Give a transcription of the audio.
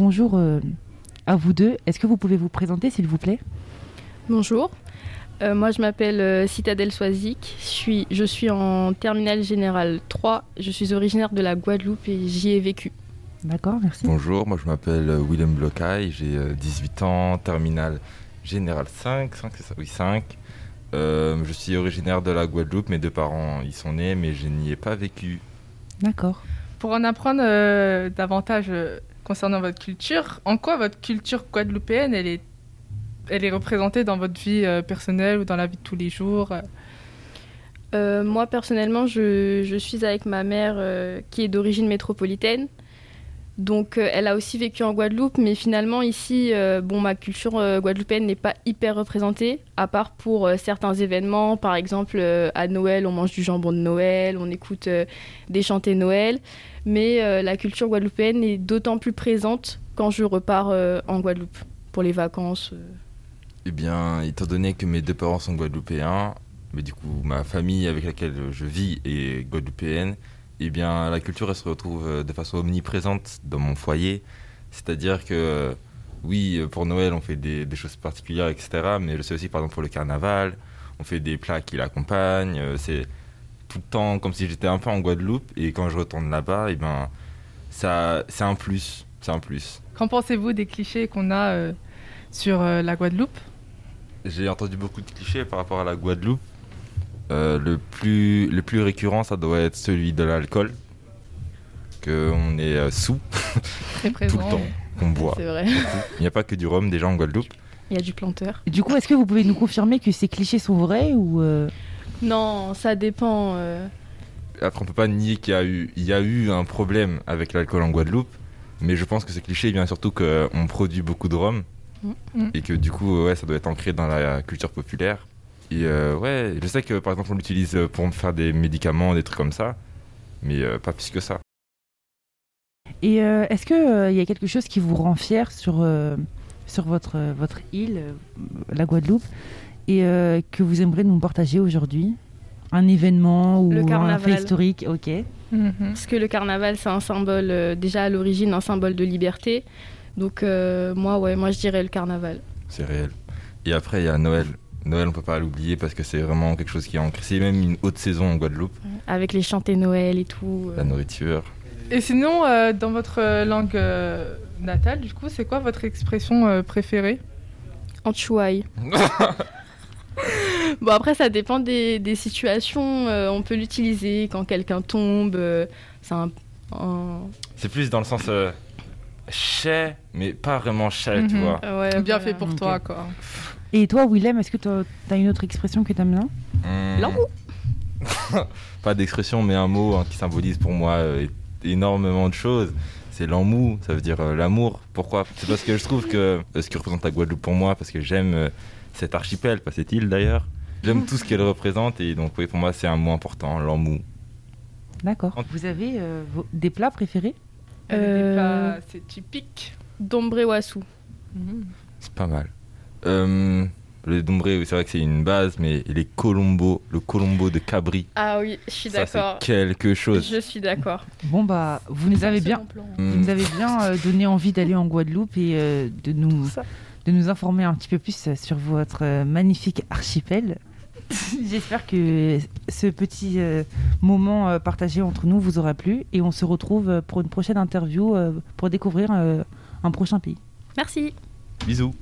euh, à vous deux. Est-ce que vous pouvez vous présenter, s'il vous plaît? Bonjour. Euh, moi, je m'appelle euh, Citadelle Soisic. Je suis, je suis en terminale générale 3. Je suis originaire de la Guadeloupe et j'y ai vécu. D'accord, merci. Bonjour, moi je m'appelle euh, Willem Blocaille, j'ai euh, 18 ans, terminale générale 5, 5 c'est ça Oui, 5. Euh, je suis originaire de la Guadeloupe, mes deux parents y sont nés, mais je n'y ai pas vécu. D'accord. Pour en apprendre euh, davantage euh, concernant votre culture, en quoi votre culture guadeloupéenne, elle est, elle représentée dans votre vie euh, personnelle ou dans la vie de tous les jours euh? Euh, moi, personnellement, je, suis avec ma mère qui est d'origine métropolitaine. Donc, euh, elle a aussi vécu en Guadeloupe, mais finalement, ici, euh, bon, ma culture euh, guadeloupéenne n'est pas hyper représentée, à part pour certains événements. Par exemple, à Noël, on mange du jambon de Noël, on écoute des chantés Noël. Mais la culture guadeloupéenne est d'autant plus présente quand je repars en Guadeloupe pour les vacances. Eh bien, étant donné que mes deux parents sont guadeloupéens, mais du coup ma famille avec laquelle je vis est guadeloupéenne, eh bien la culture elle se retrouve euh, de façon omniprésente dans mon foyer. C'est-à-dire que euh, oui, euh, pour Noël on fait des, des choses particulières, etc. Mais je sais aussi par exemple pour le carnaval, on fait des plats qui l'accompagnent. C'est tout le temps comme si j'étais un peu en Guadeloupe et quand je retourne là-bas, eh ben ça c'est un plus, c'est un plus. Qu'en pensez-vous des clichés qu'on a euh, sur euh, la Guadeloupe? J'ai entendu beaucoup de clichés par rapport à la Guadeloupe. Euh, le, plus, le plus récurrent, ça doit être celui de l'alcool. Qu'on est euh, sous Très tout le temps, qu'on boit. C'est vrai. Il n'y a pas que du rhum déjà en Guadeloupe. Il y a du planteur. Du coup, est-ce que vous pouvez nous confirmer que ces clichés sont vrais ou euh, Non, ça dépend. euh. Après, on peut pas nier qu'il y a eu, il y a eu un problème avec l'alcool en Guadeloupe. Mais je pense que ce cliché vient surtout qu'on produit beaucoup de rhum. Mm. Et que du coup, ouais, ça doit être ancré dans la culture populaire. Et euh, ouais, je sais que par exemple, on l'utilise pour faire des médicaments, des trucs comme ça. Mais euh, pas plus que ça. Et euh, est-ce qu'il y a quelque chose qui vous rend fier sur, euh, sur votre, euh, votre île, euh, la Guadeloupe, et euh, que vous aimeriez nous partager aujourd'hui? Un événement ou Le un fait carnaval. historique Ok. Mhm. Parce que le carnaval, c'est un symbole, euh, déjà à l'origine, un symbole de liberté. Donc, euh, moi, ouais, moi, je dirais le carnaval. C'est réel. Et après, il y a Noël. Noël, on peut pas l'oublier parce que c'est vraiment quelque chose qui est ancré. C'est même une haute saison en Guadeloupe, Avec les chantés Noël et tout. euh. la nourriture. Et sinon, euh, dans votre euh, langue euh, natale, du coup, c'est quoi votre expression euh, préférée? En chouaille. bon, après, ça dépend des, des situations. euh, on peut l'utiliser quand quelqu'un tombe. euh, c'est un, un- C'est plus dans le sens euh, chais, mais pas vraiment chais, tu Mhm. vois. ouais, Bien voilà. fait pour toi, quoi. Et toi, Willem, est-ce que tu as une autre expression que tu aimes bien Hmm. L'amour. pas d'expression, mais un mot hein, qui symbolise pour moi euh, énormément de choses. C'est l'amou, ça veut dire euh, l'amour. Pourquoi? C'est parce que je trouve que euh, ce qui représente la Guadeloupe pour moi, parce que j'aime euh, cet archipel, pas cette île d'ailleurs. J'aime tout ce qu'elle représente et donc oui, pour moi c'est un mot important, l'amou. D'accord. Vous avez euh, vos- des plats préférés? Euh, pas- C'est typique. Dombré-Wassou. C'est pas mal. Euh, le dombré, c'est vrai que c'est une base, mais les colombos, le colombo de Cabri, Ah oui, je suis ça c'est d'accord. quelque chose. Je suis d'accord. Bon, bah, vous nous avez bien, vous nous avez bien euh, donné envie d'aller en Guadeloupe et euh, de, nous, de nous informer un petit peu plus sur votre magnifique archipel. J'espère que ce petit euh, moment euh, partagé entre nous vous aura plu et on se retrouve pour une prochaine interview euh, pour découvrir euh, un prochain pays. Merci. Bisous.